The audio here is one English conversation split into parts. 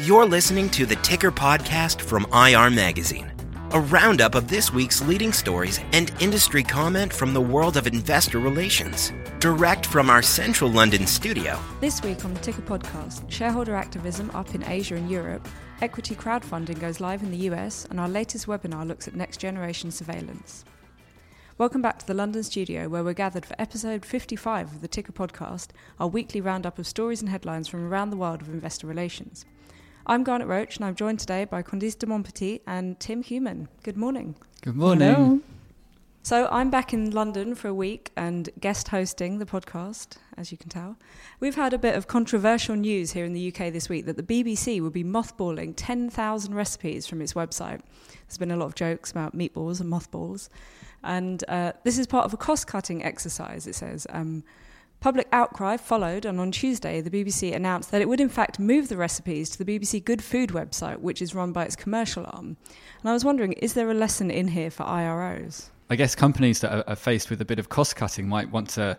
You're listening to the Ticker Podcast from IR Magazine, a roundup of this week's leading stories and industry comment from the world of investor relations. Direct from our central London studio. This week on the Ticker Podcast, shareholder activism up in Asia and Europe, equity crowdfunding goes live in the US, and our latest webinar looks at next generation surveillance. Welcome back to the London studio, where we're gathered for episode 55 of the Ticker Podcast, our weekly roundup of stories and headlines from around the world of investor relations. I'm Garnet Roach, and I'm joined today by Candice de Montpetit and Tim Human. Good morning. Good morning. Hello. So I'm back in London for a week and guest hosting the podcast, as you can tell. We've had a bit of controversial news here in the UK this week that the BBC will be mothballing 10,000 recipes from its website. There's been a lot of jokes about meatballs and mothballs. And uh, this is part of a cost cutting exercise, it says. Um, public outcry followed, and on Tuesday, the BBC announced that it would, in fact, move the recipes to the BBC Good Food website, which is run by its commercial arm. And I was wondering, is there a lesson in here for IROs? I guess companies that are faced with a bit of cost cutting might want to,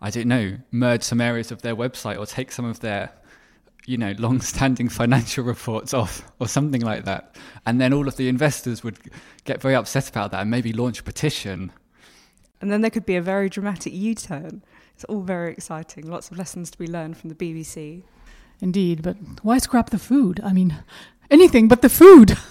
I don't know, merge some areas of their website or take some of their you know, long-standing financial reports off or something like that. And then all of the investors would get very upset about that and maybe launch a petition. And then there could be a very dramatic U-turn. It's all very exciting. Lots of lessons to be learned from the BBC. Indeed, but why scrap the food? I mean, anything but the food.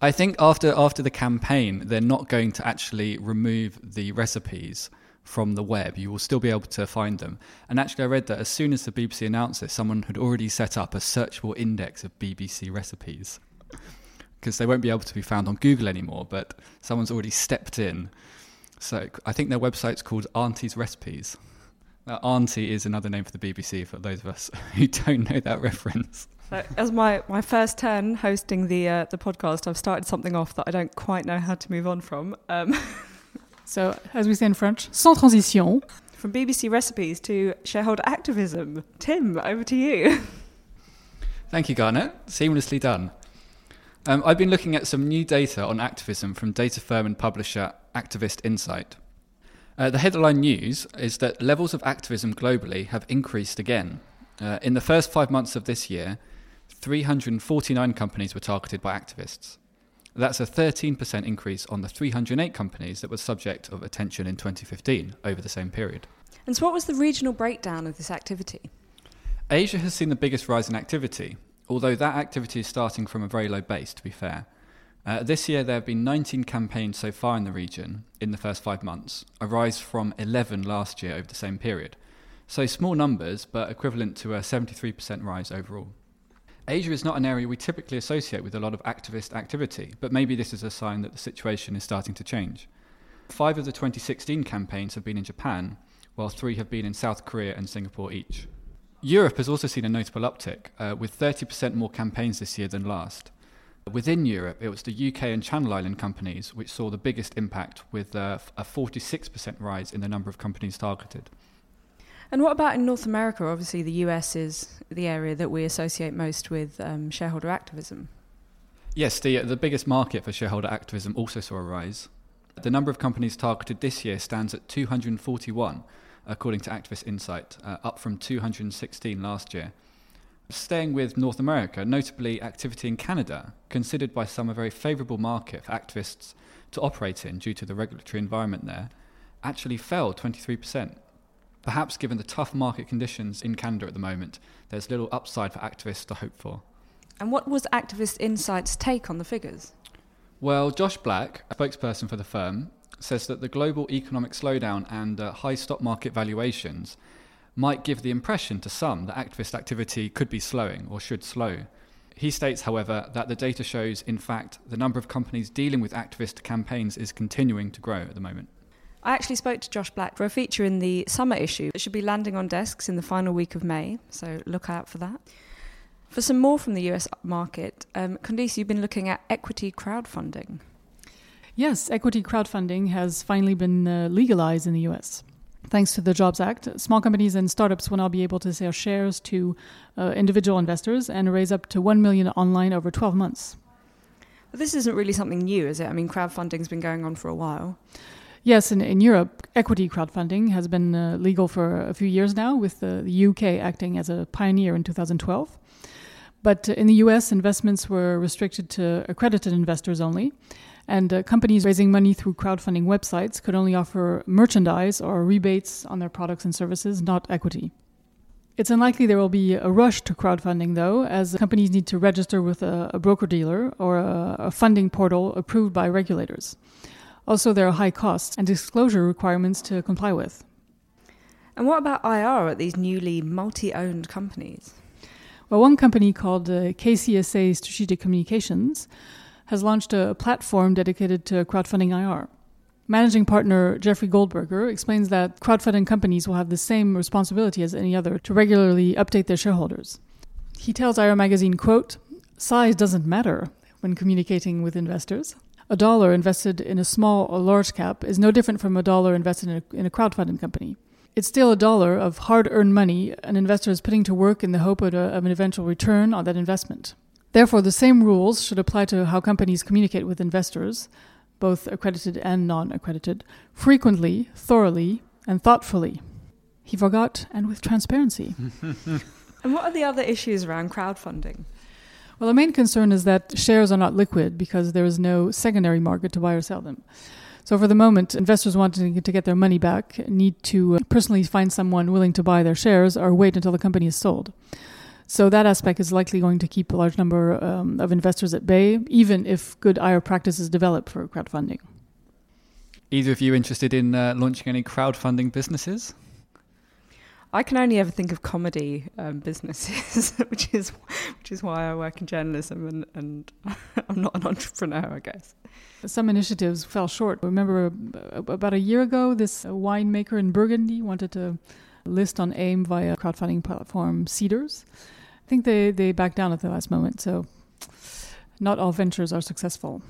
I think after after the campaign, they're not going to actually remove the recipes from the web. You will still be able to find them. And actually, I read that as soon as the BBC announced it, someone had already set up a searchable index of BBC recipes because they won't be able to be found on Google anymore. But someone's already stepped in. So I think their website's called Auntie's Recipes. Now, Auntie is another name for the BBC for those of us who don't know that reference. So as my, my first turn hosting the uh, the podcast, I've started something off that I don't quite know how to move on from. Um, So, as we say in French, sans transition. From BBC recipes to shareholder activism. Tim, over to you. Thank you, Garnet. Seamlessly done. Um, I've been looking at some new data on activism from data firm and publisher Activist Insight. Uh, the headline news is that levels of activism globally have increased again. Uh, in the first five months of this year, 349 companies were targeted by activists. That's a 13% increase on the 308 companies that were subject of attention in 2015 over the same period. And so, what was the regional breakdown of this activity? Asia has seen the biggest rise in activity, although that activity is starting from a very low base, to be fair. Uh, this year, there have been 19 campaigns so far in the region in the first five months, a rise from 11 last year over the same period. So, small numbers, but equivalent to a 73% rise overall. Asia is not an area we typically associate with a lot of activist activity, but maybe this is a sign that the situation is starting to change. Five of the 2016 campaigns have been in Japan, while three have been in South Korea and Singapore each. Europe has also seen a notable uptick, uh, with 30% more campaigns this year than last. Within Europe, it was the UK and Channel Island companies which saw the biggest impact, with uh, a 46% rise in the number of companies targeted. And what about in North America? Obviously, the US is the area that we associate most with um, shareholder activism. Yes, the, the biggest market for shareholder activism also saw a rise. The number of companies targeted this year stands at 241, according to Activist Insight, uh, up from 216 last year. Staying with North America, notably activity in Canada, considered by some a very favourable market for activists to operate in due to the regulatory environment there, actually fell 23%. Perhaps given the tough market conditions in Canada at the moment, there's little upside for activists to hope for. And what was Activist Insight's take on the figures? Well, Josh Black, a spokesperson for the firm, says that the global economic slowdown and uh, high stock market valuations might give the impression to some that activist activity could be slowing or should slow. He states, however, that the data shows, in fact, the number of companies dealing with activist campaigns is continuing to grow at the moment. I actually spoke to Josh Black for a feature in the summer issue that should be landing on desks in the final week of May, so look out for that. For some more from the US market, um, Candice, you've been looking at equity crowdfunding. Yes, equity crowdfunding has finally been uh, legalized in the US. Thanks to the Jobs Act, small companies and startups will now be able to sell shares to uh, individual investors and raise up to 1 million online over 12 months. But this isn't really something new, is it? I mean, crowdfunding's been going on for a while. Yes, in, in Europe, equity crowdfunding has been uh, legal for a few years now, with the, UK acting as a pioneer in 2012. But in the US, investments were restricted to accredited investors only, and uh, companies raising money through crowdfunding websites could only offer merchandise or rebates on their products and services, not equity. It's unlikely there will be a rush to crowdfunding, though, as companies need to register with a, a broker dealer or a, a funding portal approved by regulators. Also, there are high costs and disclosure requirements to comply with. And what about IR at these newly multi owned companies? Well, one company called uh, KCSA Strategic Communications has launched a platform dedicated to crowdfunding IR. Managing partner Jeffrey Goldberger explains that crowdfunding companies will have the same responsibility as any other to regularly update their shareholders. He tells IR Magazine, quote, size doesn't matter when communicating with investors a dollar invested in a small or large cap is no different from a dollar invested in a, in a crowdfunding company. It's still a dollar of hard earned money an investor is putting to work in the hope of, a, of an eventual return on that investment. Therefore, the same rules should apply to how companies communicate with investors, both accredited and non accredited, frequently, thoroughly, and thoughtfully. He forgot, and with transparency. and what are the other issues around crowdfunding? Well, the main concern is that shares are not liquid because there is no secondary market to buy or sell them. So, for the moment, investors wanting to get their money back need to personally find someone willing to buy their shares or wait until the company is sold. So, that aspect is likely going to keep a large number um, of investors at bay, even if good IR practices develop for crowdfunding. Either of you interested in uh, launching any crowdfunding businesses? I can only ever think of comedy um, businesses, which is which is why I work in journalism and, and I'm not an entrepreneur, I guess. Some initiatives fell short. Remember, uh, about a year ago, this winemaker in Burgundy wanted to list on AIM via crowdfunding platform Seedrs. I think they, they backed down at the last moment, so not all ventures are successful.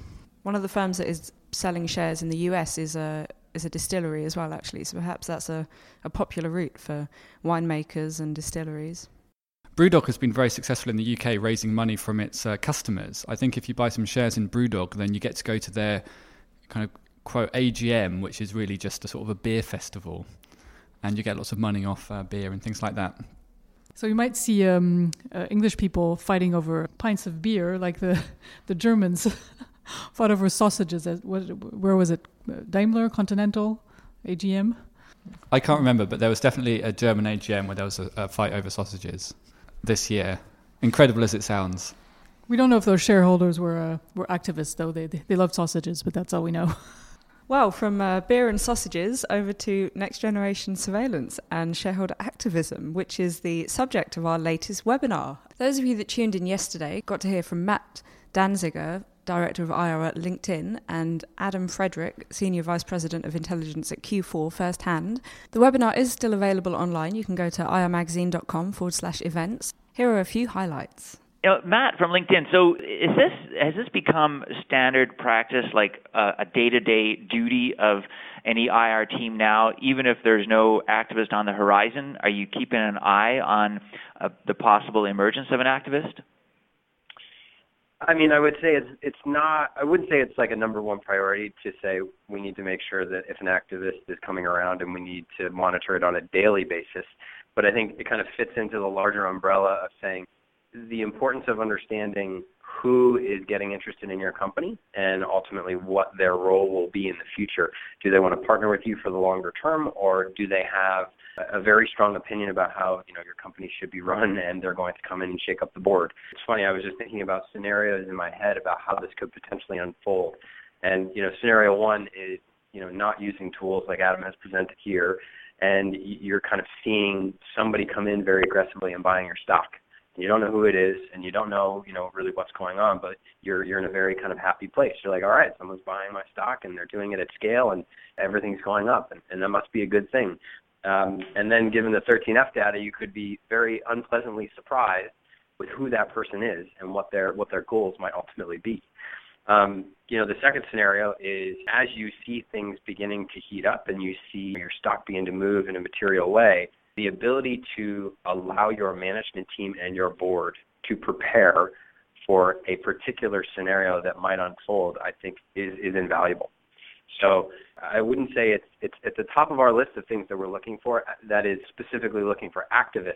One of the firms that is selling shares in the US is a is a distillery as well, actually. So perhaps that's a, a popular route for winemakers and distilleries. Brewdog has been very successful in the UK raising money from its uh, customers. I think if you buy some shares in Brewdog, then you get to go to their kind of quote AGM, which is really just a sort of a beer festival, and you get lots of money off uh, beer and things like that. So you might see um, uh, English people fighting over pints of beer, like the the Germans fought over sausages. where was it? Daimler, Continental, AGM? I can't remember, but there was definitely a German AGM where there was a, a fight over sausages this year. Incredible as it sounds. We don't know if those shareholders were uh, were activists, though. They, they, they loved sausages, but that's all we know. Well, from uh, beer and sausages over to next generation surveillance and shareholder activism, which is the subject of our latest webinar. Those of you that tuned in yesterday got to hear from Matt Danziger, Director of IR at LinkedIn, and Adam Frederick, Senior Vice President of Intelligence at Q4, firsthand. The webinar is still available online. You can go to irmagazine.com forward slash events. Here are a few highlights. You know, Matt from LinkedIn. So, is this has this become standard practice, like uh, a day-to-day duty of any IR team now? Even if there's no activist on the horizon, are you keeping an eye on uh, the possible emergence of an activist? I mean, I would say it's it's not. I wouldn't say it's like a number one priority to say we need to make sure that if an activist is coming around and we need to monitor it on a daily basis. But I think it kind of fits into the larger umbrella of saying the importance of understanding who is getting interested in your company and ultimately what their role will be in the future. Do they want to partner with you for the longer term or do they have a very strong opinion about how, you know, your company should be run and they're going to come in and shake up the board? It's funny, I was just thinking about scenarios in my head about how this could potentially unfold. And, you know, scenario one is, you know, not using tools like Adam has presented here and you're kind of seeing somebody come in very aggressively and buying your stock you don't know who it is and you don't know you know really what's going on but you're you're in a very kind of happy place. You're like all right someone's buying my stock and they're doing it at scale and everything's going up and, and that must be a good thing. Um, and then given the 13f data you could be very unpleasantly surprised with who that person is and what their what their goals might ultimately be. Um, you know, the second scenario is as you see things beginning to heat up and you see your stock begin to move in a material way, the ability to allow your management team and your board to prepare for a particular scenario that might unfold, I think, is, is invaluable. So I wouldn't say it's it's at the top of our list of things that we're looking for. That is specifically looking for activists,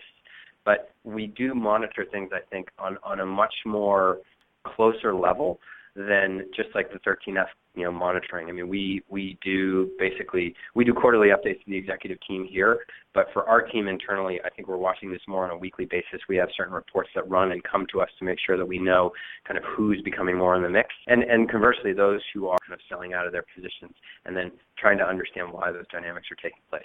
but we do monitor things. I think on on a much more closer level than just like the 13F you know monitoring. I mean, we we do basically we do quarterly updates to the executive team here, but for our team internally, I think we're watching this more on a weekly basis. We have certain reports that run and come to us to make sure that we know kind of who's becoming more in the mix, and and conversely, those who are kind of selling out of their positions, and then trying to understand why those dynamics are taking place.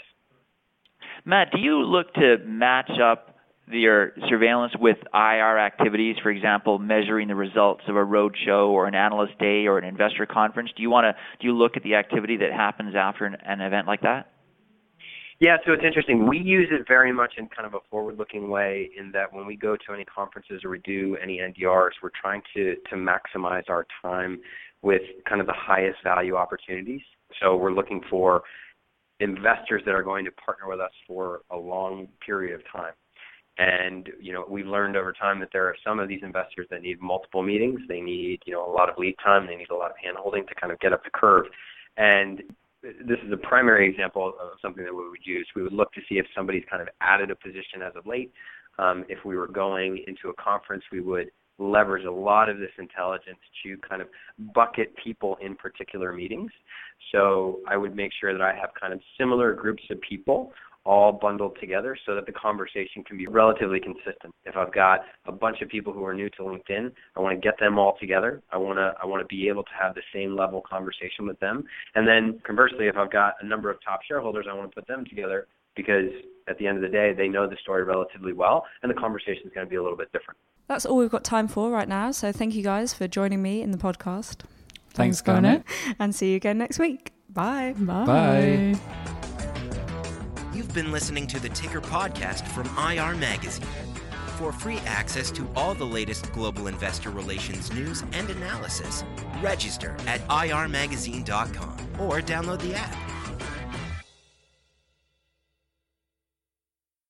Matt, do you look to match up your surveillance with IR activities, for example, measuring the results of a roadshow or an analyst day or an investor conference? Do you want to do you look at the activity that happens after an, an event like that? Yeah, so it's interesting. We use it very much in kind of a forward-looking way in that when we go to any conferences or we do any NDRs, we're trying to to maximize our time with kind of the highest value opportunities. So we're looking for investors that are going to partner with us for a long period of time. And you know, we've learned over time that there are some of these investors that need multiple meetings. They need you know a lot of lead time. They need a lot of handholding to kind of get up the curve. And this is a primary example of something that we would use. We would look to see if somebody's kind of added a position as of late. Um, if we were going into a conference, we would leverage a lot of this intelligence to kind of bucket people in particular meetings. So I would make sure that I have kind of similar groups of people all bundled together so that the conversation can be relatively consistent. If I've got a bunch of people who are new to LinkedIn, I want to get them all together. I want to I want to be able to have the same level conversation with them. And then conversely, if I've got a number of top shareholders, I want to put them together because at the end of the day, they know the story relatively well, and the conversation is going to be a little bit different. That's all we've got time for right now. So thank you guys for joining me in the podcast. Thanks, Garnet. And see you again next week. Bye. Bye. Bye. Been listening to the Ticker podcast from IR Magazine. For free access to all the latest global investor relations news and analysis, register at irmagazine.com or download the app.